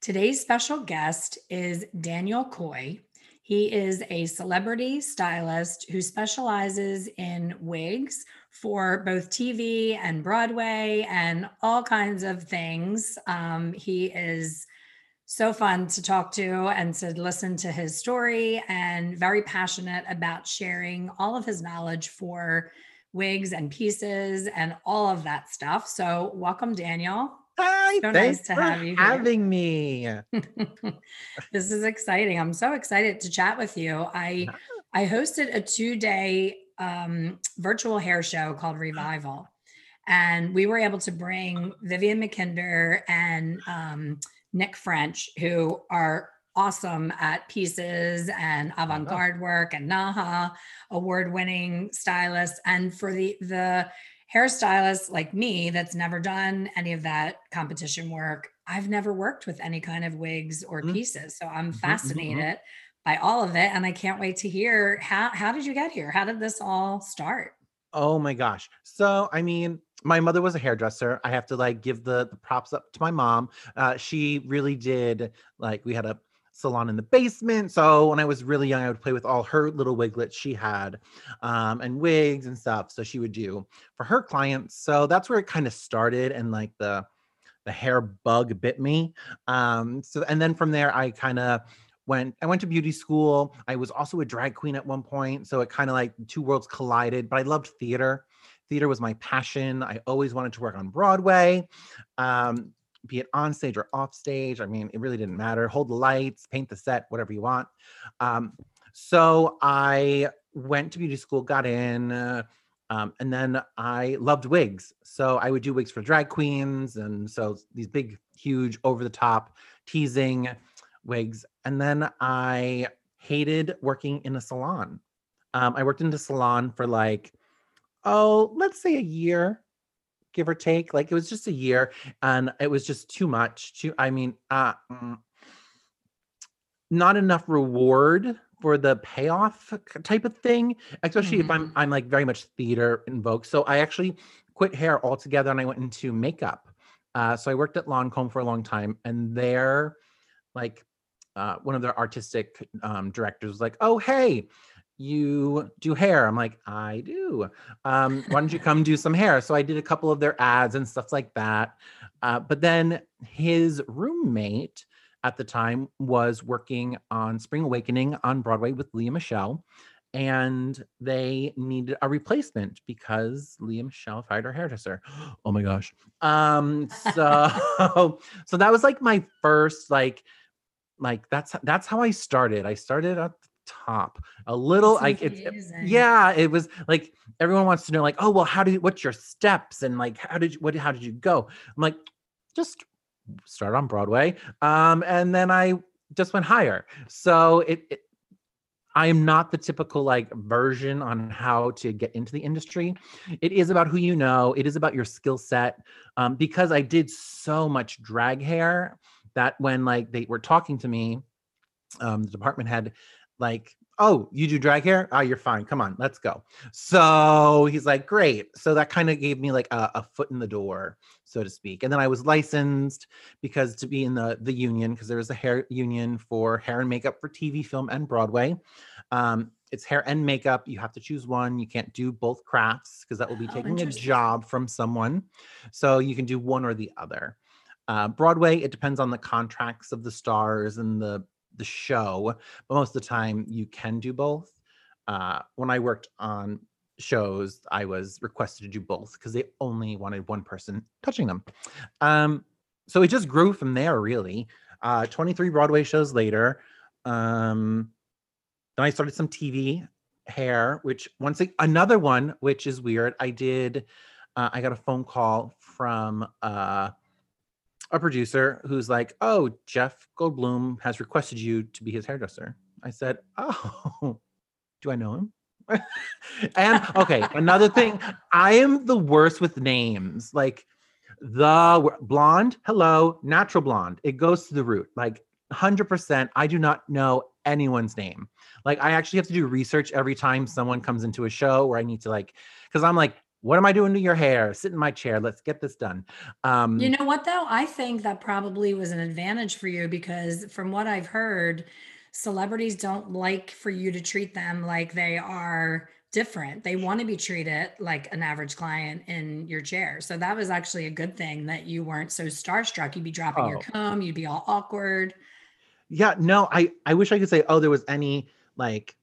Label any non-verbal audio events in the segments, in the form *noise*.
Today's special guest is Daniel Coy. He is a celebrity stylist who specializes in wigs for both TV and Broadway and all kinds of things. Um, he is so fun to talk to and to listen to his story and very passionate about sharing all of his knowledge for wigs and pieces and all of that stuff. So, welcome, Daniel. Hi, so thanks nice to for have you having me. *laughs* this is exciting. I'm so excited to chat with you. I I hosted a two day um, virtual hair show called Revival, and we were able to bring Vivienne Mackinder and um, Nick French, who are awesome at pieces and avant-garde work and NAHA award-winning stylists. And for the the hairstylist like me that's never done any of that competition work, I've never worked with any kind of wigs or mm-hmm. pieces. So I'm mm-hmm, mm-hmm, fascinated mm-hmm. by all of it. And I can't wait to hear how how did you get here? How did this all start? Oh my gosh. So I mean, my mother was a hairdresser. I have to like give the, the props up to my mom. Uh, she really did like we had a salon in the basement. So when I was really young, I would play with all her little wiglets she had um, and wigs and stuff. So she would do for her clients. So that's where it kind of started and like the the hair bug bit me. Um, so and then from there I kind of went I went to beauty school. I was also a drag queen at one point. So it kind of like two worlds collided, but I loved theater. Theater was my passion. I always wanted to work on Broadway. Um, be it on stage or off stage. I mean, it really didn't matter. Hold the lights, paint the set, whatever you want. Um, so I went to beauty school, got in, uh, um, and then I loved wigs. So I would do wigs for drag queens. And so these big, huge, over the top, teasing wigs. And then I hated working in a salon. Um, I worked in a salon for like, oh, let's say a year give or take. Like it was just a year, and it was just too much. Too, I mean, uh, mm, not enough reward for the payoff type of thing. Especially mm-hmm. if I'm mm-hmm. I'm like very much theater invoked. So I actually quit hair altogether, and I went into makeup. Uh, so I worked at Lancome for a long time, and there, like, uh, one of their artistic um, directors was like, "Oh, hey, you do hair? I'm like, I do. Um, why don't you come do some hair? So I did a couple of their ads and stuff like that. Uh, but then his roommate at the time was working on Spring Awakening on Broadway with Lea Michele. And they needed a replacement because Lea Michele fired her hairdresser. *gasps* Oh my gosh. Um, so *laughs* so that was like my first like like that's that's how I started. I started at top a little like it's yeah it was like everyone wants to know like oh well how did what's your steps and like how did you what how did you go i'm like just start on broadway um and then i just went higher so it, it I am not the typical like version on how to get into the industry. It is about who you know. It is about your skill set. Um, because I did so much drag hair that when like they were talking to me, um, the department head like, oh, you do drag hair? Oh, you're fine. Come on, let's go. So he's like, great. So that kind of gave me like a, a, foot in the door, so to speak. And then I was licensed because to be in the the union, because there was a hair union for hair and makeup for TV, film, and Broadway. Um, it's hair and makeup. You have to choose one. You can't do both crafts because that will be oh, taking a job from someone. So you can do one or the other. Uh, Broadway, it depends on the contracts of the stars and the the show, but most of the time you can do both. Uh, when I worked on shows, I was requested to do both because they only wanted one person touching them. Um, so it just grew from there, really. Uh, 23 Broadway shows later. Um, then I started some TV hair, which once another one, which is weird. I did. Uh, I got a phone call from uh, a producer who's like, "Oh, Jeff Goldblum has requested you to be his hairdresser." I said, "Oh, *laughs* do I know him?" *laughs* and okay, another thing, I am the worst with names. Like the blonde, hello, natural blonde. It goes to the root. Like 100%, I do not know anyone's name. Like I actually have to do research every time someone comes into a show where I need to like cuz I'm like what am I doing to your hair? Sit in my chair. Let's get this done. Um, you know what, though? I think that probably was an advantage for you because, from what I've heard, celebrities don't like for you to treat them like they are different. They want to be treated like an average client in your chair. So that was actually a good thing that you weren't so starstruck. You'd be dropping oh. your comb, you'd be all awkward. Yeah, no, I I wish I could say, oh, there was any like,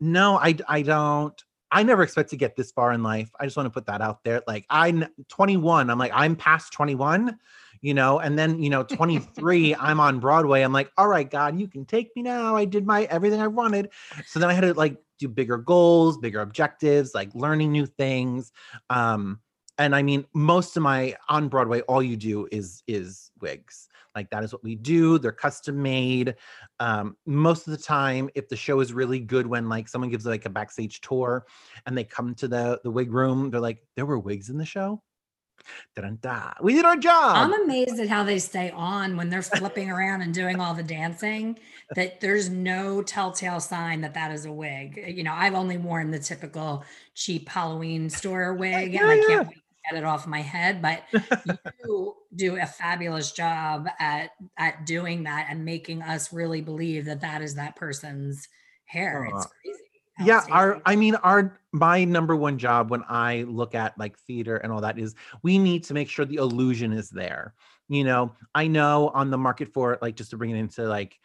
no, I I don't. I never expect to get this far in life. I just want to put that out there. Like I'm 21. I'm like, I'm past 21, you know, and then, you know, 23, *laughs* I'm on Broadway. I'm like, all right, God, you can take me now. I did my everything I wanted. So then I had to like do bigger goals, bigger objectives, like learning new things. Um, and I mean, most of my on Broadway, all you do is is wigs. Like that is what we do. They're custom made. Um, most of the time, if the show is really good, when like someone gives like a backstage tour and they come to the the wig room, they're like, there were wigs in the show. Da-da-da. We did our job. I'm amazed at how they stay on when they're flipping around and doing all the dancing. That there's no telltale sign that that is a wig. You know, I've only worn the typical cheap Halloween store *laughs* wig, yeah, and I can't wait get it off my head. But you do a fabulous job at at doing that and making us really believe that that is that person's hair. Uh, it's crazy yeah our i mean our my number one job when i look at like theater and all that is we need to make sure the illusion is there you know i know on the market for like just to bring it into like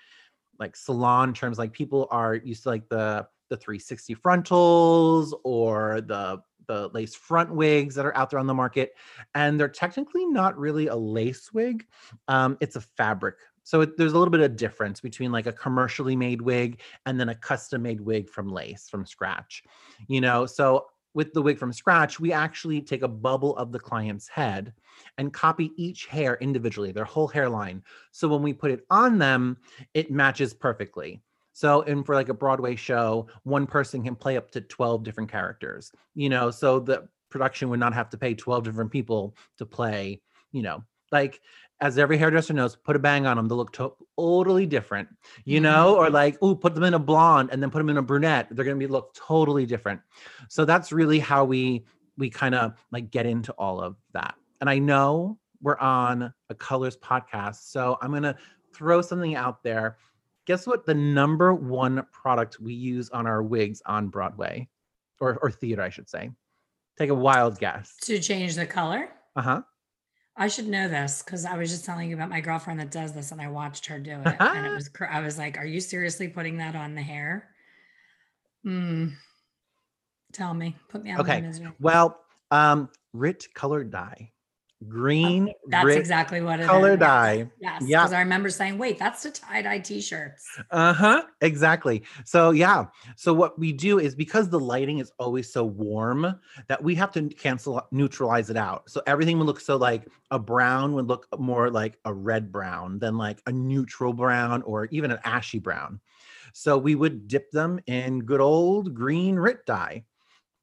like salon terms like people are used to like the the 360 frontals or the the lace front wigs that are out there on the market and they're technically not really a lace wig um, it's a fabric so it, there's a little bit of difference between like a commercially made wig and then a custom made wig from lace from scratch. You know, so with the wig from scratch, we actually take a bubble of the client's head and copy each hair individually, their whole hairline. So when we put it on them, it matches perfectly. So, and for like a Broadway show, one person can play up to 12 different characters, you know, so the production would not have to pay 12 different people to play, you know, like as every hairdresser knows, put a bang on them. They look totally different, you mm-hmm. know, or like, oh, put them in a blonde and then put them in a brunette. They're going to be look totally different. So that's really how we we kind of like get into all of that. And I know we're on a colors podcast, so I'm going to throw something out there. Guess what? The number one product we use on our wigs on Broadway, or or theater, I should say. Take a wild guess. To change the color. Uh huh. I should know this because I was just telling you about my girlfriend that does this, and I watched her do it, and it *laughs* was. I was like, "Are you seriously putting that on the hair?" Hmm. Tell me. Put me on okay. Well, um, Rit colored dye green. That's exactly what it color is. dye. Yes. Yeah. Because I remember saying, wait, that's the tie-dye t-shirts. Uh-huh. Exactly. So yeah. So what we do is because the lighting is always so warm that we have to cancel neutralize it out. So everything would look so like a brown would look more like a red brown than like a neutral brown or even an ashy brown. So we would dip them in good old green Rit dye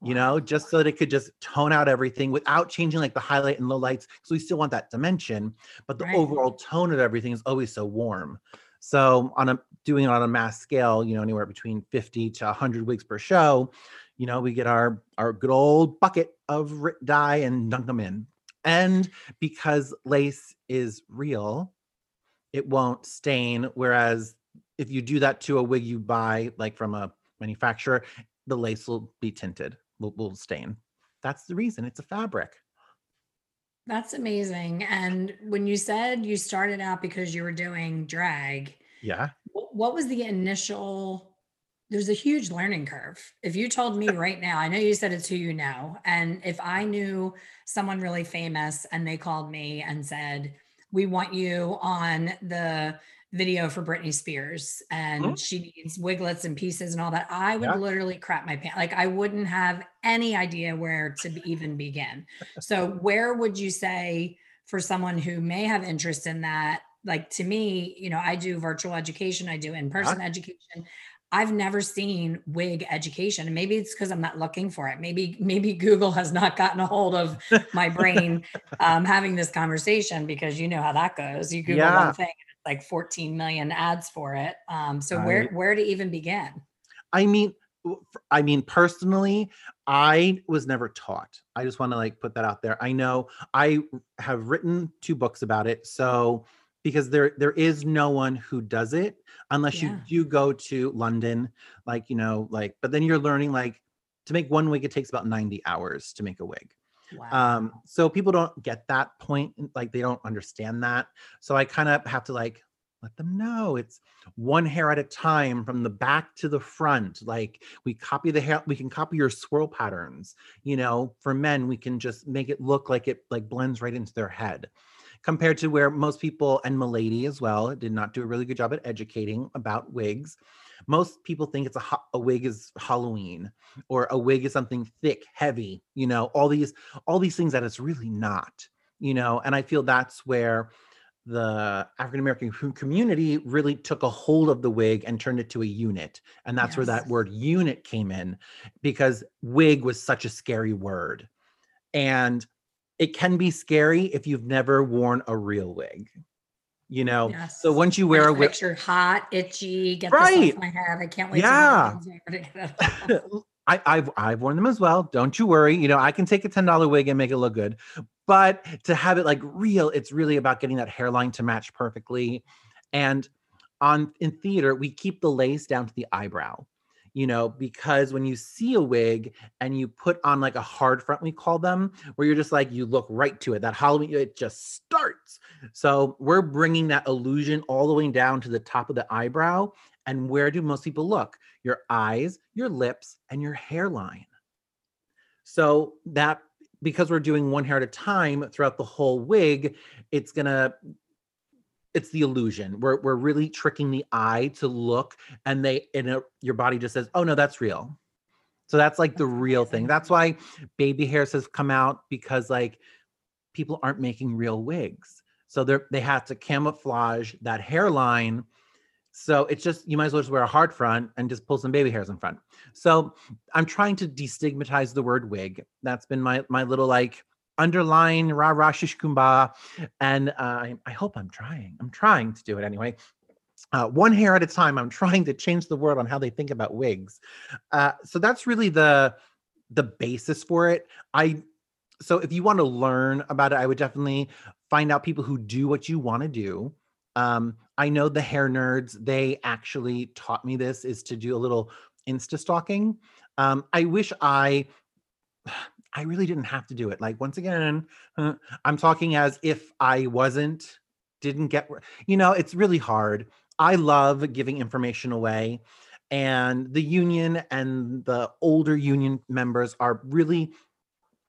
you know, just so that it could just tone out everything without changing like the highlight and low lights. So we still want that dimension, but the right. overall tone of everything is always so warm. So on a doing it on a mass scale, you know, anywhere between 50 to 100 wigs per show, you know, we get our our good old bucket of dye and dunk them in. And because lace is real, it won't stain. Whereas if you do that to a wig you buy like from a manufacturer, the lace will be tinted will, will stain. That's the reason. It's a fabric. That's amazing. And when you said you started out because you were doing drag, yeah. What was the initial? There's a huge learning curve. If you told me right now, I know you said it's who you know. And if I knew someone really famous and they called me and said, We want you on the video for Britney Spears and mm-hmm. she needs wiglets and pieces and all that, I would yeah. literally crap my pants. Like I wouldn't have any idea where to even begin. *laughs* So where would you say for someone who may have interest in that, like to me, you know, I do virtual education, I do in-person Yeah. education. I've never seen wig education. And maybe it's because I'm not looking for it. Maybe, maybe Google has not gotten a hold of my brain *laughs* um, having this conversation because you know how that goes. You Google Yeah. one thing, like 14 million ads for it. Um, so where where to even begin? I mean, I mean, personally, I was never taught. I just want to like put that out there. I know I have written two books about it. So because there there is no one who does it unless Yeah. you do go to London, like you know, like but then you're learning like to make one wig, it takes about 90 hours to make a wig. Wow. Um, so people don't get that point, like they don't understand that. So I kind of have to like let them know it's one hair at a time from the back to the front. Like we copy the hair, we can copy your swirl patterns. You know, for men, we can just make it look like it like blends right into their head. Compared to where most people and Milady as well did not do a really good job at educating about wigs. Most people think it's a, ho- a wig is Halloween or a wig is something thick, heavy, you know, all these all these things that it's really not, you know, and I feel that's where the African American community really took a hold of the wig and turned it to a unit. And that's where that word unit came in because wig was such a scary word. And it can be scary if you've never worn a real wig. You know, Yes. so once you wear a wig, picture hot, itchy, get Right. this off my head. I can't wait Yeah. to get. *laughs* I, I've I've worn them as well. Don't you worry. You know, I can take a ten dollar wig and make it look good, but to have it like real, it's really about getting that hairline to match perfectly. And on in theater, we keep the lace down to the eyebrow. You know, because when you see a wig and you put on like a hard front, we call them, where you're just like you look right to it. That Halloween, it just starts. So we're bringing that illusion all the way down to the top of the eyebrow. And where do most people look? your eyes, your lips, and your hairline. So that because we're doing one hair at a time throughout the whole wig, it's gonna it's the illusion. We're we're really tricking the eye to look, and they and it, your body just says, "Oh no, that's real." So that's like the real thing. That's why baby hairs has come out because like people aren't making real wigs, so they're they have to camouflage that hairline. So it's just you might as well just wear a hard front and just pull some baby hairs in front. So I'm trying to destigmatize the word wig. That's been my my little like underline rah rah shish kumbah, and uh, I, I hope I'm trying. I'm trying to do it anyway. Uh, one hair at a time. I'm trying to change the world on how they think about wigs. Uh, so that's really the the basis for it. I so if you want to learn about it, I would definitely find out people who do what you want to do. Um, I know the hair nerds, they actually taught me this is to do a little insta stalking. Um, I wish I *sighs* I really didn't have to do it. Like once again, uh, I'm talking as if I wasn't didn't get you know, it's really hard. I love giving information away and the union and the older union members are really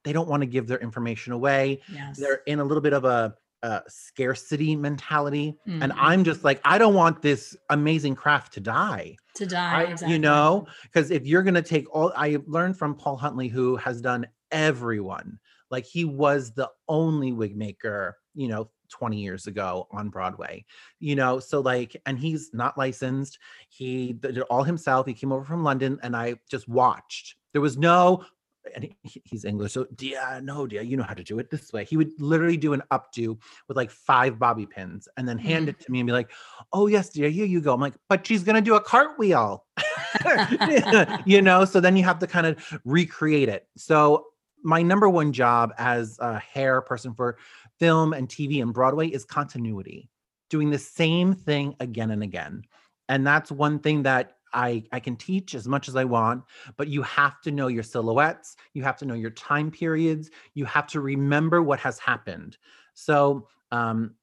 they don't want to give their information away Yes. they're in a little bit of a, a scarcity mentality and Mhm. i'm just like i don't want this amazing craft to die to die. I- exactly. you know because if you're going to take all i learned from paul huntley who has done everyone like he was the only wig maker you know 20 years ago on broadway you know so like and he's not licensed he did it all himself he came over from london and i just watched there was no and he- he- he's english so dear no dear you know how to do it this way. He would literally do an updo with like five bobby pins and then hand it mm-hmm. to me and be like oh yes dear here you go. I'm like but she's gonna do a cartwheel. *laughs* You *laughs* know so then you have to kind of recreate it. So my number one job as a hair person for film and tv and broadway is continuity doing the same thing again and again. And that's one thing that I, I can teach as much as I want, but you have to know your silhouettes. You have to know your time periods. You have to remember what has happened. So, um,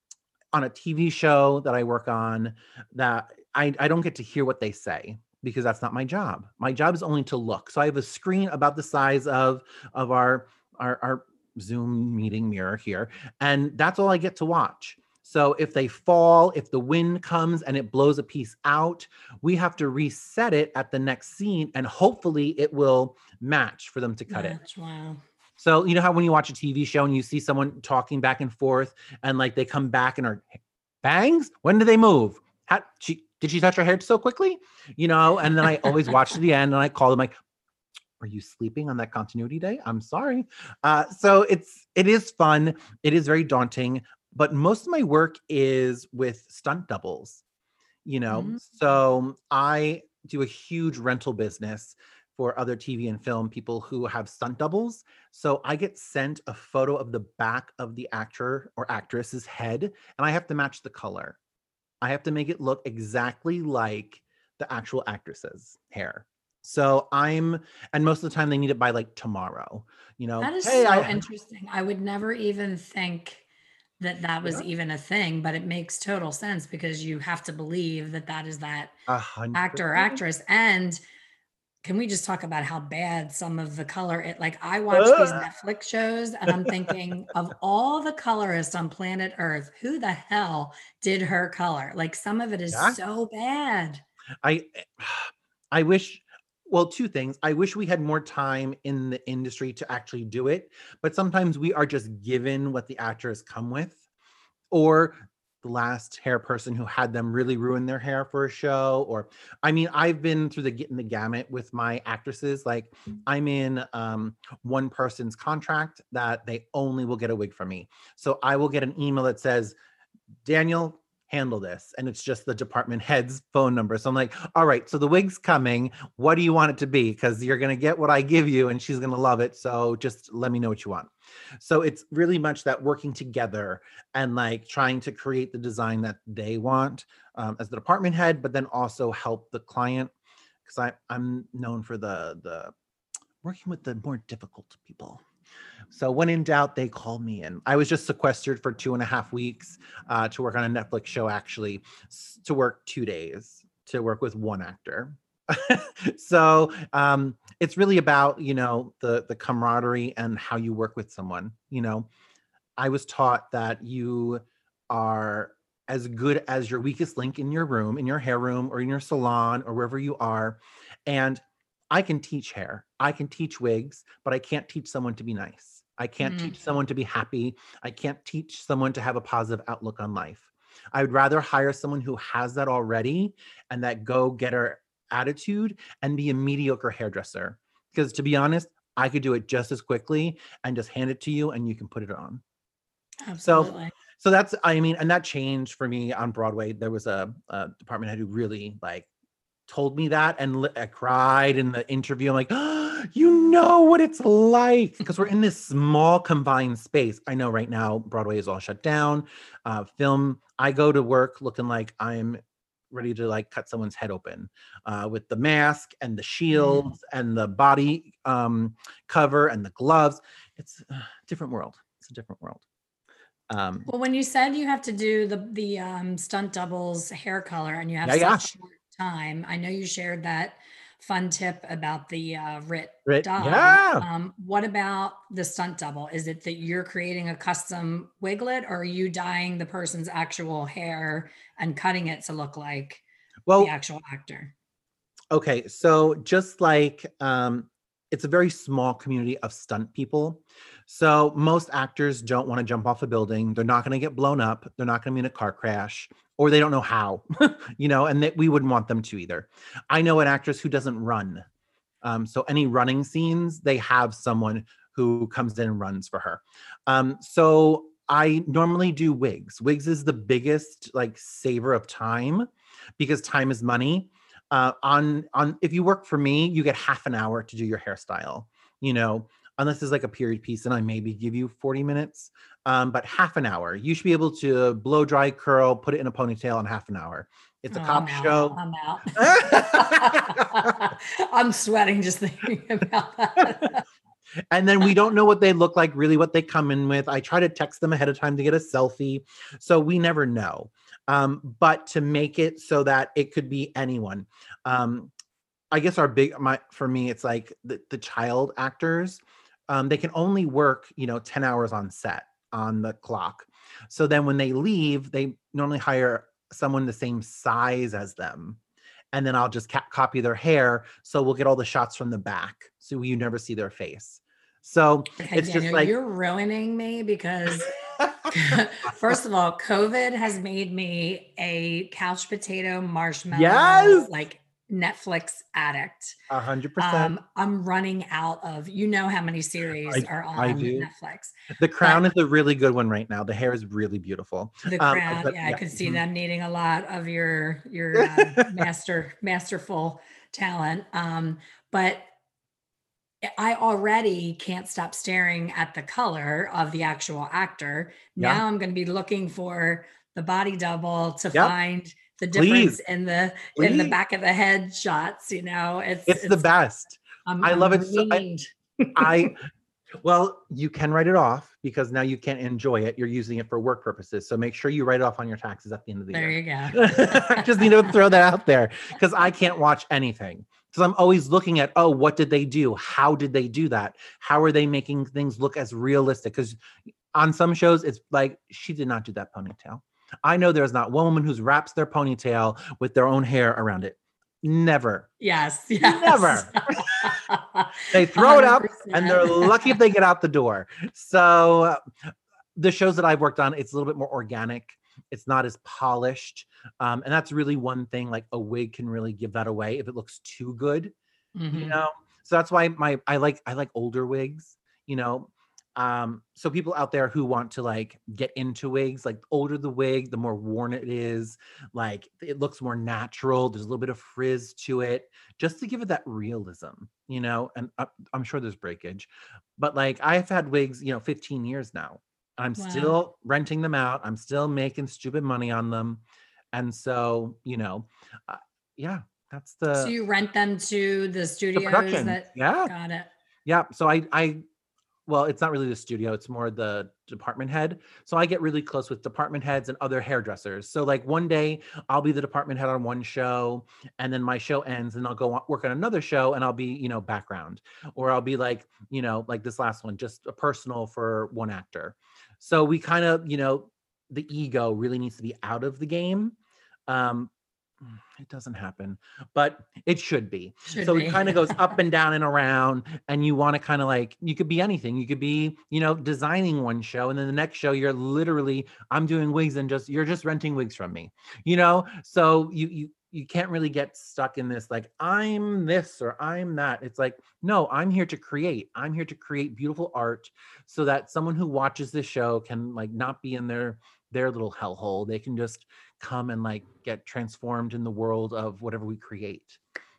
on a TV show that I work on, that I, I don't get to hear what they say because that's not my job. My job is only to look. So I have a screen about the size of of our our, our Zoom meeting mirror here, and that's all I get to watch. So if they fall, if the wind comes and it blows a piece out, we have to reset it at the next scene, and hopefully it will match for them to cut it. Wow. So you know how when you watch a TV show and you see someone talking back and forth and like they come back and are bangs? When do they move? How she did she touch her hair so quickly? You know, and then I always watch to the end and I call them like, are you sleeping on that continuity day? I'm sorry. Uh, so it's it is fun. It is very daunting, but most of my work is with stunt doubles. You know, mm-hmm. so I do a huge rental business for other TV and film people who have stunt doubles. So I get sent a photo of the back of the actor or actress's head, and I have to match the color. I have to make it look exactly like the actual actress's hair. So I'm, and most of the time they need it by like tomorrow. You know, that is hey, so I, *laughs* interesting. I would never even think that that was yeah. even a thing, but it makes total sense because you have to believe that that is that actor or actress. And can we just talk about how bad some of the color it like I watch Ugh. these Netflix shows and I'm *laughs* thinking of all the colorists on planet Earth, who the hell did her color? Like some of it is yeah. so bad. I eh, *sighs* I wish well, two things. I wish we had more time in the industry to actually do it, but sometimes we are just given what the actors come with, or the last hair person who had them really ruin their hair for a show. Or, I mean, I've been through the getting the gamut with my actresses. Like, I'm in um, one person's contract that they only will get a wig from me. So I will get an email that says, Daniel, handle this and it's just the department head's phone number. So i'm like all right so the wig's coming. What do you want it to be? Because you're going to get what i give you and she's going to love it so just let me know what you want. So it's really much that working together and like trying to create the design that they want um, as the department head but then also help the client because i'm known for the the working with the more difficult people so when in doubt, they call me in. I was just sequestered for two and a half weeks uh, to work on a Netflix show, actually, to work two days to work with one actor. *laughs* so um, it's really about you know the the camaraderie and how you work with someone. You know, I was taught that you are as good as your weakest link in your room, in your hair room, or in your salon, or wherever you are, and I can teach hair, I can teach wigs, but I can't teach someone to be nice. I can't mm. teach someone to be happy. I can't teach someone to have a positive outlook on life. I would rather hire someone who has that already and that go getter attitude and be a mediocre hairdresser. Because to be honest, I could do it just as quickly and just hand it to you and you can put it on. Absolutely. So, so that's, I mean, and that changed for me on Broadway. There was a, a department head who really like told me that and I cried in the interview. I'm like, oh, *gasps* you know what it's like *laughs* because we're in this small confined space. I know right now Broadway is all shut down. Uh, film, I go to work looking like I'm ready to like cut someone's head open uh, with the mask and the mm. shields mm. and the body um, cover and the gloves. It's a different world. It's a different world. Um, well, when you said you have to do the the um, stunt doubles hair color and you have yeah, such yeah. short time. I know you shared that fun tip about the uh, Rit, Rit dog. Yeah. Um, what about the stunt double? Is it that you're creating a custom wiglet or are you dyeing the person's actual hair and cutting it to look like well, the actual actor? Okay. So just like um, it's a very small community of stunt people. So most actors don't want to jump off a building. They're not going to get blown up. They're not going to be in a car crash or they don't know how, *laughs* you know, and that we wouldn't want them to either. I know an actress who doesn't run. Um, so any running scenes, they have someone who comes in and runs for her. Um, so I normally do wigs. Wigs is the biggest like saver of time because time is money. Uh, on on if you work for me, you get half an hour to do your hairstyle. You know, unless it's like a period piece, and I maybe give you 40 minutes um, but half an hour. You should be able to blow dry, curl, put it in a ponytail in half an hour. It's a oh, cop I'm show. I'm out. *laughs* *laughs* I'm sweating just thinking about that. *laughs* and then we don't know what they look like, really, what they come in with. I try to text them ahead of time to get a selfie. So we never know. Um, but to make it so that it could be anyone. Um, I guess our big my for me, it's like the, the child actors. Um, they can only work, you know, 10 hours on set on the clock. So then when they leave, they normally hire someone the same size as them. And then I'll just ca- copy their hair. So we'll get all the shots from the back. So you never see their face. So it's just like you're ruining me because *laughs* *laughs* first of all, COVID has made me a couch potato marshmallow Yes! like Netflix addict. a hundred percent. Um, I'm running out of you know how many series I- are I on. Netflix. The crown is a really good one right now. The hair is really beautiful. The Um, crown, but yeah, I yeah, could see mhm. them needing a lot of your your uh, *laughs* master masterful talent. Um, but I already can't stop staring at the color of the actual actor. Yeah. Now I'm going to be looking for the body double to Yep. find the difference Please. in the in the Please. back of the head shots. You know, it's It's the best. I'm, I I'm love it so- I- I *laughs* well, you can write it off because now you can't enjoy it. You're using it for work purposes. So make sure you write it off on your taxes at the end of the there year. There you go. I *laughs* just need to throw that out there because I can't watch anything. Because I'm always looking at, oh, what did they do? How did they do that? How are they making things look as realistic? Because on some shows, it's like, she did not do that ponytail. I know there's not one woman who's wraps their ponytail with their own hair around it. Never. Yes, *laughs* yes. Never. *laughs* They throw it up and they're lucky if they get out the door. So uh, the shows that I've worked on, it's a little bit more organic. It's not as polished. Um, and that's really one thing like a wig can really give that away if it looks too good, you Mhm. know? So that's why my I like I like older wigs, you know. Um, so people out there who want to like get into wigs, like older the wig, the more worn it is, like it looks more natural. There's a little bit of frizz to it, just to give it that realism, you know. And I, I'm sure there's breakage, but like I've had wigs, you know, 15 years now. I'm Wow. still renting them out. I'm still making stupid money on them, and so you know, uh, yeah, that's the so you rent them to the the studios production. that yeah, got it. yeah. So I, I, well, it's not really the studio, it's more the department head. So I get really close with department heads and other hairdressers. So like one day I'll be the department head on one show and then my show ends and I'll go work on another show and I'll be, you know, background or I'll be like, you know, like this last one, just a personal for one actor. So we kind of, you know, the ego really needs to be out of the game. Um, it doesn't happen, but it should be. Should so be. it kind of goes up and down and *laughs* around and you want to kind of like you could be anything. You could be you know designing one show and then the next show you're literally i'm doing wigs and just you're just renting wigs from me you know? So you you you can't really get stuck in this like i'm this or i'm that. It's like no i'm here to create. I'm here to create beautiful art so that someone who watches this show can like not be in their their little hellhole they can just come and like get transformed in the world of whatever we create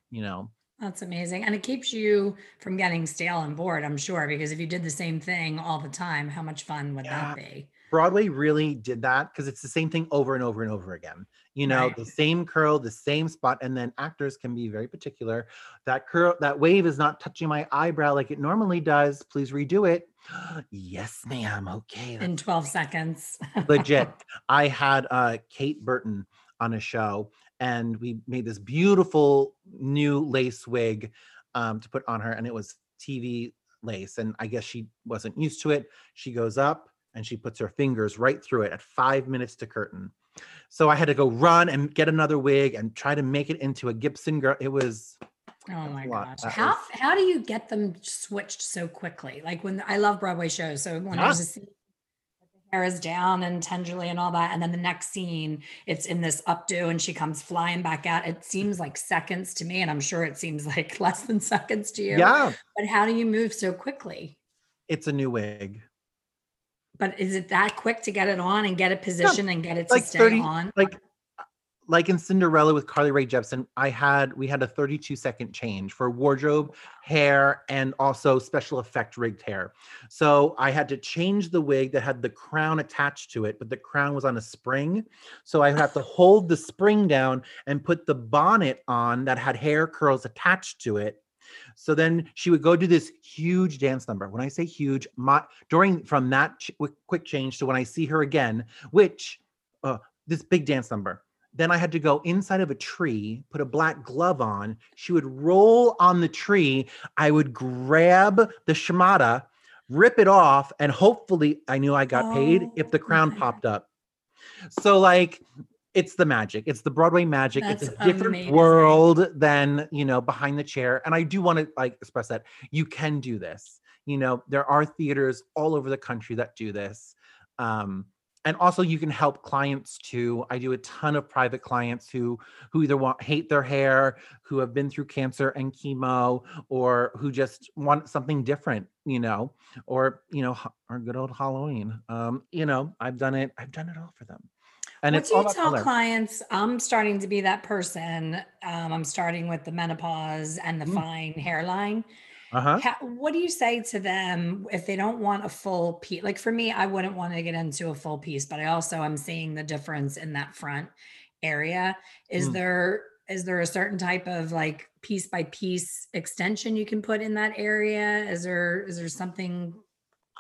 you know That's amazing. And it keeps you from getting stale and bored, I'm sure, because if you did the same thing all the time, how much fun would that be? Broadway really did that because it's the same thing over and over and over again. You know, Right. the same curl, the same spot, and then actors can be very particular. That curl, that wave is not touching my eyebrow like it normally does. Please redo it. *gasps* yes, ma'am. Okay, In 12 seconds. legit. *laughs* I had uh, Kate Burton on a show, and we made this beautiful new lace wig um, to put on her, and it was TV lace. And I guess she wasn't used to it. She goes up and she puts her fingers right through it at five minutes to curtain. So I had to go run and get another wig and try to make it into a Gibson girl. It was Oh my gosh. That How was- how do you get them switched so quickly? Like when I love Broadway shows. So when Yeah. there's a scene the hair is down and tenderly and all that, and then the next scene it's in this updo and she comes flying back out. It seems like seconds to me, and I'm sure it seems like *laughs* less than seconds to you. yeah, But how do you move so quickly? it's a new wig. But is it that quick to get it on and get it positioned and get it to like stay 30 on? like like in Cinderella with Carly Rae Jepsen, I had we had a 32 second change for wardrobe, hair, and also special effect rigged hair. So I had to change the wig that had the crown attached to it, but the crown was on a spring. So I have to hold the spring down and put the bonnet on that had hair curls attached to it. So then she would go do this huge dance number. When I say huge, my during from that ch- quick- change to when I see her again, which uh, this big dance number. Then I had to go inside of a tree, put a black glove on. She would roll on the tree. I would grab the shimada, rip it off, and hopefully I knew I got paid if the Oh crown popped up. So like it's the magic. It's the Broadway magic. it's a different amazing. world than, you know, behind the chair. And I do want to like express that you can do this. You know, there are theaters all over the country that do this. Um, and also you can help clients too i do a ton of private clients who who either want hate their hair who have been through cancer and chemo or who just want something different you know or you know or good old halloween um you know i've done it i've done it all for them and what do you tell color. clients i'm starting to be that person um, i'm starting with the menopause and the mm. fine hairline uh-huh. How, what do you say to them if they don't want a full piece? Like for me, I wouldn't want to get into a full piece, but I also am seeing the difference in that front area. Is mm. there is there a certain type of like piece by piece extension you can put in that area? Is there is there something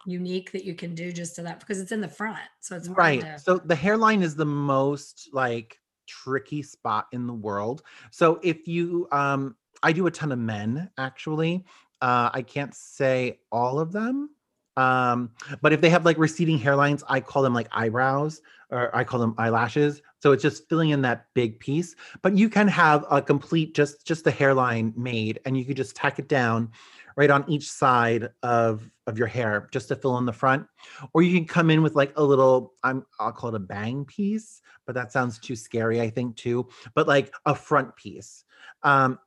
unique that you can do just to that because it's in the front, so it's right. To- so the hairline is the most like tricky spot in the world. So if you um I do a ton of men actually. Uh, I can't say all of them. Um, but if they have like receding hairlines, I call them like eyebrows or I call them eyelashes. So it's just filling in that big piece. But you can have a complete just just the hairline made and you could just tack it down right on each side of of your hair just to fill in the front. Or you can come in with like a little I'm I'll call it a bang piece, but that sounds too scary, I think too. But like a front piece. Um,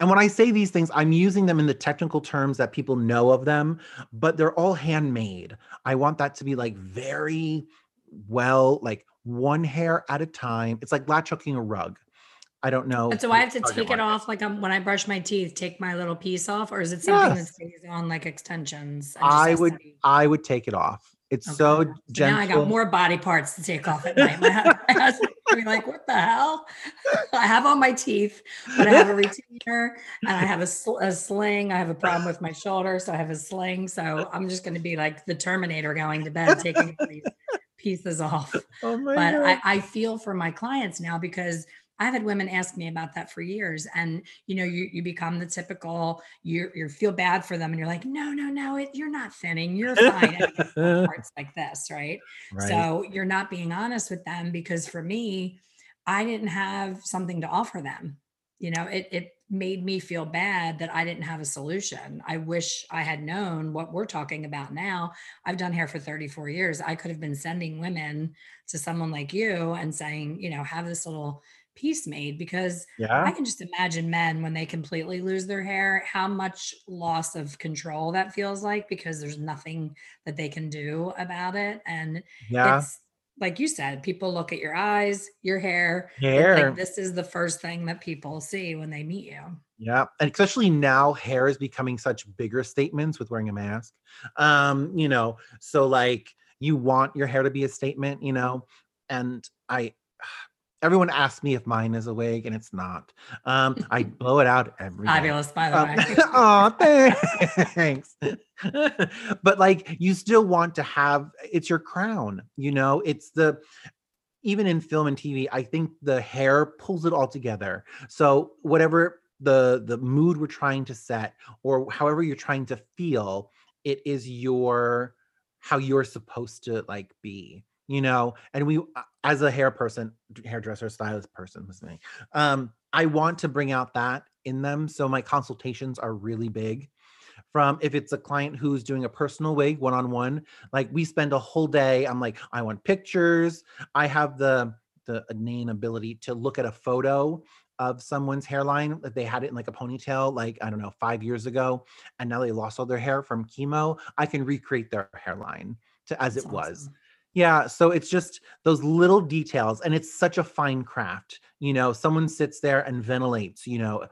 and when I say these things, I'm using them in the technical terms that people know of them, but they're all handmade. I want that to be like very well, like one hair at a time. It's like latch hooking a rug. I don't know. And so I have to take it off like I'm, when I brush my teeth, take my little piece off, or is it something yes. that stays on like extensions? I would I would take it off. It's okay. so, so gentle. Now I got more body parts to take off at night. My husband be like, "What the hell?" *laughs* I have all my teeth, but I have a retainer and I have a, sl- a sling. I have a problem with my shoulder, so I have a sling. So I'm just going to be like the Terminator going to bed, taking these *laughs* pieces off. Oh but I, I feel for my clients now because I've had women ask me about that for years. And you know, you you become the typical, you you feel bad for them and you're like, no, no, no, it, you're not thinning, you're fine. parts *laughs* like this, right? right? So you're not being honest with them because for me, I didn't have something to offer them. You know, it it made me feel bad that I didn't have a solution. I wish I had known what we're talking about now. I've done hair for 34 years. I could have been sending women to someone like you and saying, you know, have this little piece made because yeah. I can just imagine men when they completely lose their hair, how much loss of control that feels like because there's nothing that they can do about it. And yeah. it's like you said, people look at your eyes, your hair. Hair. Like this is the first thing that people see when they meet you. Yeah. And especially now hair is becoming such bigger statements with wearing a mask. Um, you know, so like you want your hair to be a statement, you know, and I everyone asks me if mine is a wig and it's not. Um, I *laughs* blow it out every fabulous day. by the um, way. *laughs* oh, thanks. *laughs* but like you still want to have it's your crown, you know, it's the even in film and TV, I think the hair pulls it all together. So whatever the the mood we're trying to set or however you're trying to feel, it is your how you're supposed to like be you know and we as a hair person hairdresser stylist person me um i want to bring out that in them so my consultations are really big from if it's a client who's doing a personal wig one-on-one like we spend a whole day i'm like i want pictures. I have the the inane ability to look at a photo of someone's hairline that they had it in like a ponytail like i don't know five years ago and now they lost all their hair from chemo i can recreate their hairline to as That's it was yeah, so it's just those little details, and it's such a fine craft. You know, someone sits there and ventilates, you know,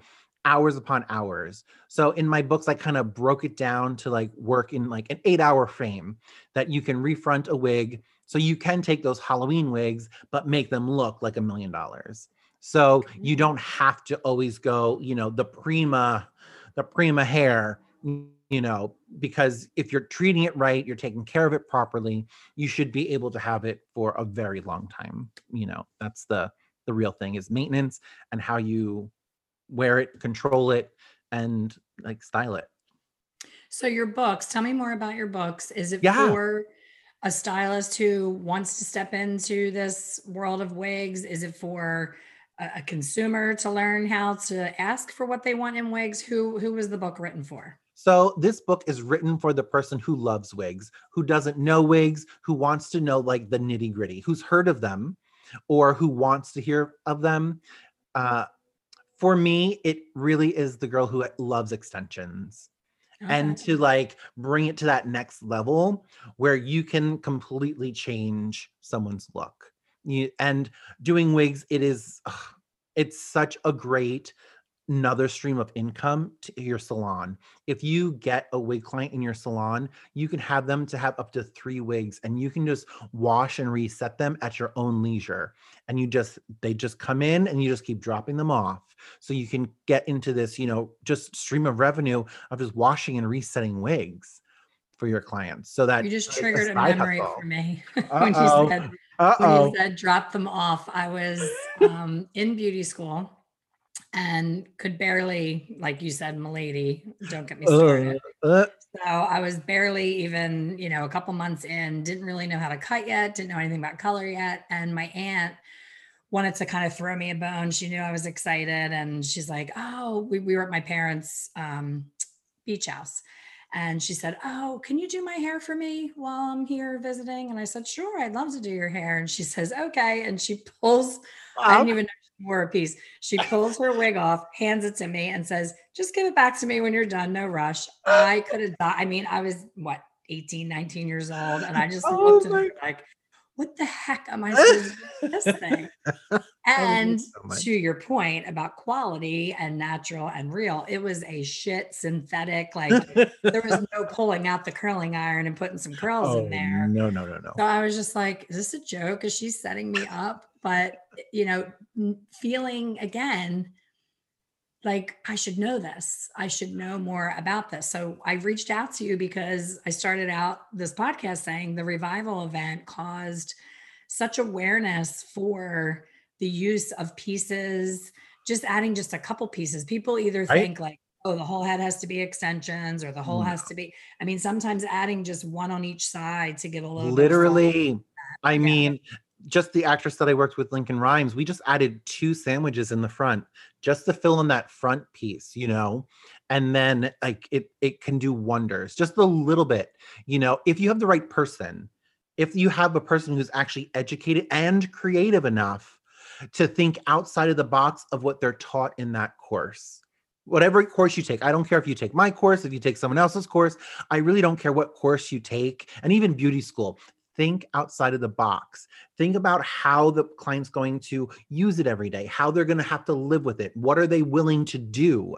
hours upon hours. So in my books, I kind of broke it down to like work in like an eight hour frame that you can refront a wig. So you can take those Halloween wigs, but make them look like a million dollars. So you don't have to always go, you know, the prima, the prima hair you know because if you're treating it right you're taking care of it properly you should be able to have it for a very long time you know that's the the real thing is maintenance and how you wear it control it and like style it. So your books tell me more about your books. Is it yeah. for a stylist who wants to step into this world of wigs? Is it for a, a consumer to learn how to ask for what they want in wigs? Who who was the book written for So this book is written for the person who loves wigs, who doesn't know wigs, who wants to know like the nitty gritty, who's heard of them, or who wants to hear of them. Uh, for me, it really is the girl who loves extensions. And to like bring it to that next level where you can completely change someone's look. You, and doing wigs, it is, ugh, it's such a great another stream of income to your salon. If you get a wig client in your salon, you can have them to have up to three wigs and you can just wash and reset them at your own leisure. And you just, they just come in and you just keep dropping them off. So you can get into this, you know, just stream of revenue of just washing and resetting wigs for your clients. So that You just triggered a memory hustle. for me *laughs* when you Uh-oh. said when you said drop them off. I was um, in beauty school and could barely, like you said, milady. Don't get me started. Uh, So I was barely even, you know, a couple months in, didn't really know how to cut yet, didn't know anything about color yet. And my aunt wanted to kind of throw me a bone. She knew I was excited. And she's like, Oh, we, we were at my parents' um, beach house. And she said, Oh, can you do my hair for me while I'm here visiting? And I said, Sure, I'd love to do your hair. And she says, Okay. And she pulls, I didn't even know wore a piece. She pulls her wig off, hands it to me, and says, Just give it back to me when you're done. No rush. I could have died. I mean, I was what, 18, 19 years old. And I just Oh looked at her like, What the heck am I supposed to do with *laughs* this thing? And so to your point about quality and natural and real, it was a shit synthetic. Like there was no *laughs* pulling out the curling iron and putting some curls oh, in there. No, no, no, no. So I was just like, is this a joke? Is she setting me up? But, you know, feeling again, like I should know this. I should know more about this. So I reached out to you because I started out this podcast saying the revival event caused such awareness for the use of pieces, just adding just a couple pieces. People either think like, oh, the whole head has to be extensions or the whole No. has to be. I mean, sometimes adding just one on each side to give a little. Literally, I Yeah. mean, just the actress that I worked with, Lincoln Rhymes, we just added two sandwiches in the front just to fill in that front piece, you know, and then like it it can do wonders. Just a little bit, you know, if you have the right person, if you have a person who's actually educated and creative enough to think outside of the box of what they're taught in that course. Whatever course you take, I don't care if you take my course, if you take someone else's course, I really don't care what course you take, and even beauty school. Think outside of the box. Think about how the client's going to use it every day, how they're going to have to live with it. What are they willing to do?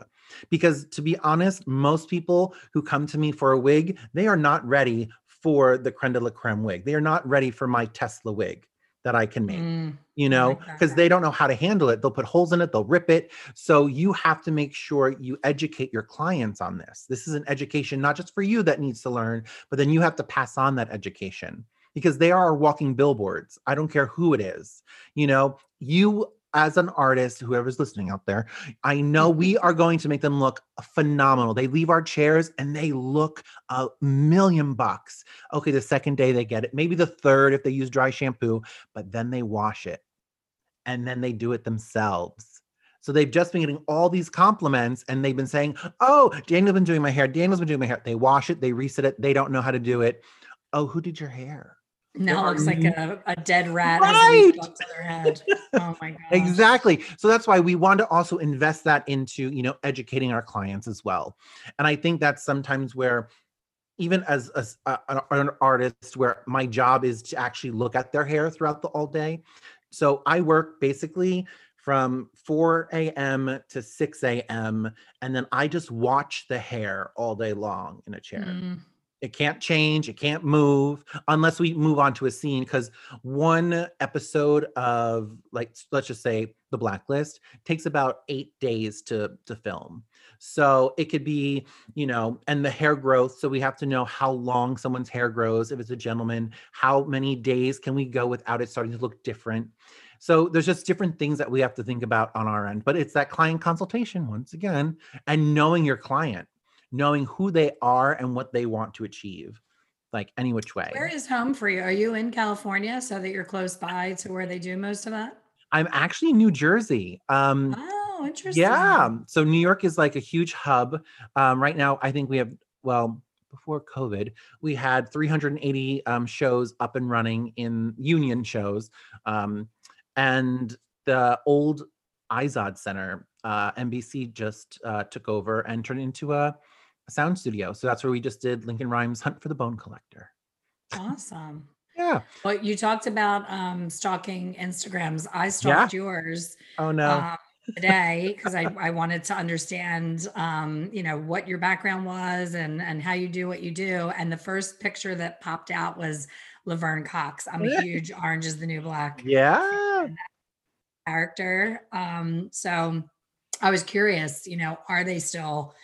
Because to be honest, most people who come to me for a wig, they are not ready for the creme de la creme wig. They are not ready for my Tesla wig that I can make Mm, you know, because they don't know how to handle it. They'll put holes in it, they'll rip it. So you have to make sure you educate your clients on this. This is an education not just for you that needs to learn, but then you have to pass on that education because they are walking billboards. I don't care who it is. You know, you as an artist, whoever's listening out there, I know we mm-hmm. are going to make them look phenomenal. They leave our chairs and they look a million bucks. Okay, the second day they get it, maybe the third if they use dry shampoo, but then they wash it and then they do it themselves. So they've just been getting all these compliments and they've been saying, Oh, Daniel's been doing my hair. Daniel's been doing my hair. They wash it, they reset it, they don't know how to do it. Oh, who did your hair? Now it looks like a, a dead rat a Right. up their head. Oh my *laughs* god. Exactly. So that's why we want to also invest that into, you know, educating our clients as well. And I think that's sometimes where even as, a, an- an artist where my job is to actually look at their hair throughout the all day. So I work basically from 4 a.m. to 6 a.m. and then I just watch the hair all day long in a chair. Mm, It can't change, it can't move unless we move on to a scene because one episode of like let's just say the blacklist takes about 8 days to to film. So it could be, you know, and the hair growth, so we have to know how long someone's hair grows if it's a gentleman, how many days can we go without it starting to look different. So there's just different things that we have to think about on our end, but it's that client consultation once again and knowing your client knowing who they are and what they want to achieve, like any which way. Where is home for you? Are you in California so that you're close by to where they do most of that? I'm actually in New Jersey. Um, Oh, interesting. Yeah. So New York is like a huge hub. Um, right now, I think we have, well, before COVID, we had 380 um, shows up and running in union shows. Um, and the old Izod Center, uh, NBC just uh, took over and turned into a sound studio. So that's where we just did Lincoln Rhymes Hunt for the Bone Collector. Awesome. Yeah. Well, you talked about um, stalking Instagrams. I stalked yours Oh no. um, today *laughs* because I, I wanted to understand, um, you know, what your background was and and how you do what you do. And the first picture that popped out was Laverne Cox. I'm a huge Orange is the New Black *laughs* yeah. character. Um, so I was curious, you know, are they still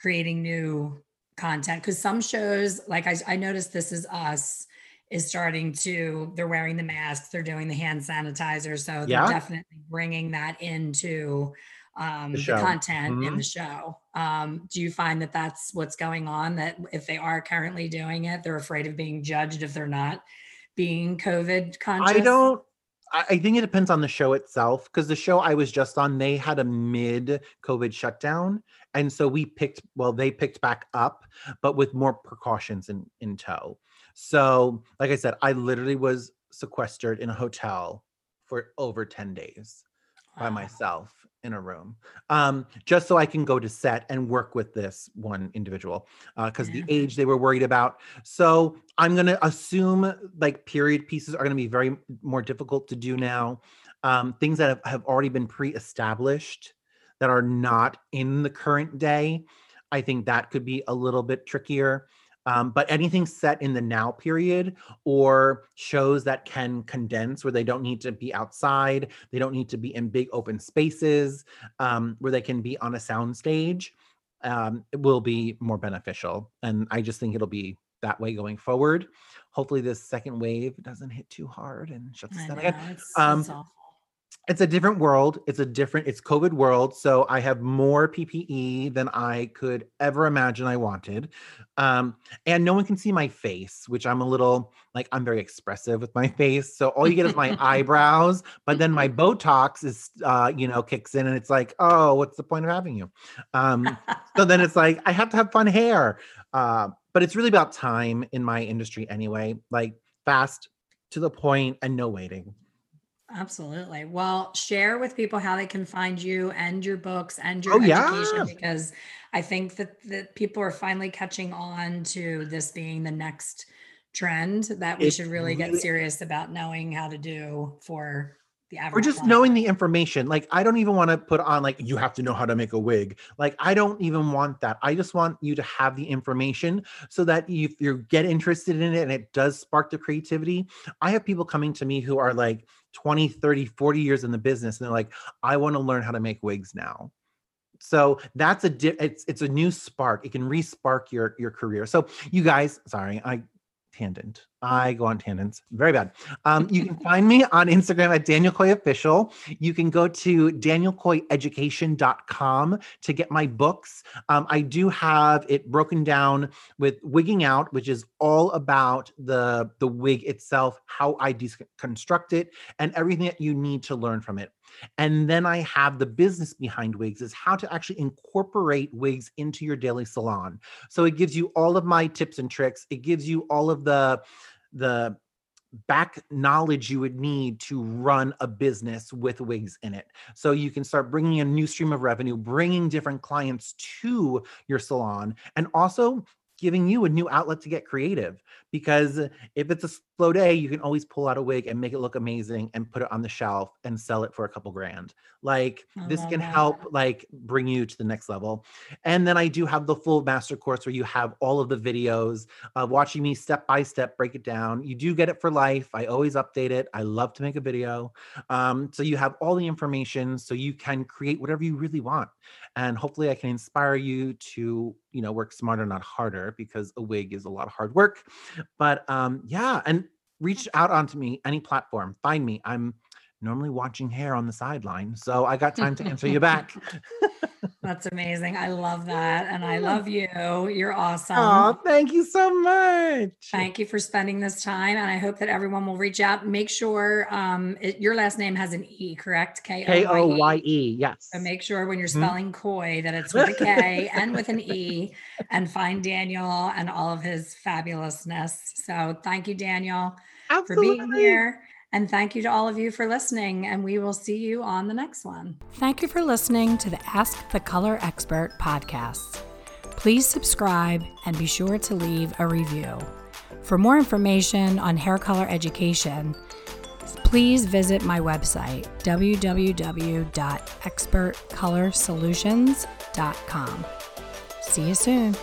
creating new content? Because some shows, like I, I noticed This Is Us, is starting to, they're wearing the masks, they're doing the hand sanitizer. So they're definitely bringing that into um, The the, content in Mhm. the show. Um, do you find that that's what's going on? That if they are currently doing it, they're afraid of being judged if they're not being COVID conscious? I don't. I I think it depends on the show itself because the show I was just on, they had a mid COVID shutdown. And so we picked, well, they picked back up, but with more precautions in, in tow. So, like I said, I literally was sequestered in a hotel for over 10 days by myself in a room um, just so I can go to set and work with this one individual because Yeah. the age they were worried about. So I'm going to assume like period pieces are going to be very more difficult to do now. Um, things that have, have already been pre-established that are not in the current day, I think that could be a little bit trickier. Um, but anything set in the now period or shows that can condense where they don't need to be outside, they don't need to be in big open spaces, um, where they can be on a sound stage, um, it will be more beneficial. And I just think it'll be that way going forward. Hopefully, this second wave doesn't hit too hard and shuts us down again it's, Um, it's awful. It's a different world. It's a different, it's COVID world. So I have more PPE than I could ever imagine I wanted. Um, and no one can see my face, which I'm a little like, I'm very expressive with my face. So all you get is my *laughs* eyebrows, but then my Botox is, uh, you know, kicks in and it's like, oh, what's the point of having you? Um, so then it's like, I have to have fun hair. Uh, but it's really about time in my industry anyway, like fast to the point and no waiting. Absolutely. Well, share with people how they can find you and your books and your Oh, education yeah. because I think that that people are finally catching on to this being the next trend that we It should really get really- serious about knowing how to do for the average or just client. knowing the information like i don't even want to put on like you have to know how to make a wig like i don't even want that i just want you to have the information so that if you get interested in it and it does spark the creativity i have people coming to me who are like 20 30 40 years in the business and they're like i want to learn how to make wigs now. So that's a di- it's it's a new spark. It can re-spark your your career. So you guys sorry i tangent i go on tangents very bad. *laughs* Um, you can find me on instagram at daniel koye official. You can go to danielkoyeeducation.com to get my books. Um, i do have it broken down with wigging out which is all about the the wig itself how i deconstruct it and everything that you need to learn from it and then I have the business behind wigs is how to actually incorporate wigs into your daily salon. So it gives you all of my tips and tricks. It gives you all of the the back knowledge you would need to run a business with wigs in it. So you can start bringing a new stream of revenue, bringing different clients to your salon and also giving you a new outlet to get creative because if it's a slow day you can always pull out a wig and make it look amazing and put it on the shelf and sell it for a couple grand. Like this can that. help like bring you to the next level. And then i do have the full master course where you have all of the videos of watching me step by step break it down. You do get it for life. I always update it. I love to make a video. Um, so you have all the information so you can create whatever you really want. And hopefully i can inspire you to you know work smarter not harder because a wig is a lot of hard work. But um yeah and reach out onto me any platform find me. I'm normally watching hair on the sideline so i got time to answer you back *laughs* That's amazing. I love that. And I love you. You're awesome. Oh, thank you so much. Thank you for spending this time. And I hope that everyone will reach out. Make sure um, it, your last name has an E, correct? K O Y E. Yes. So make sure when you're spelling Coy that it's with a *laughs* K and with an E and find Daniel and all of his fabulousness. So thank you, Daniel, Absolutely. for being here. And thank you to all of you for listening, and we will see you on the next one. Thank you for listening to the Ask the Color Expert podcast. Please subscribe and be sure to leave a review. For more information on hair color education, please visit my website, www.expertcolorsolutions.com. See you soon.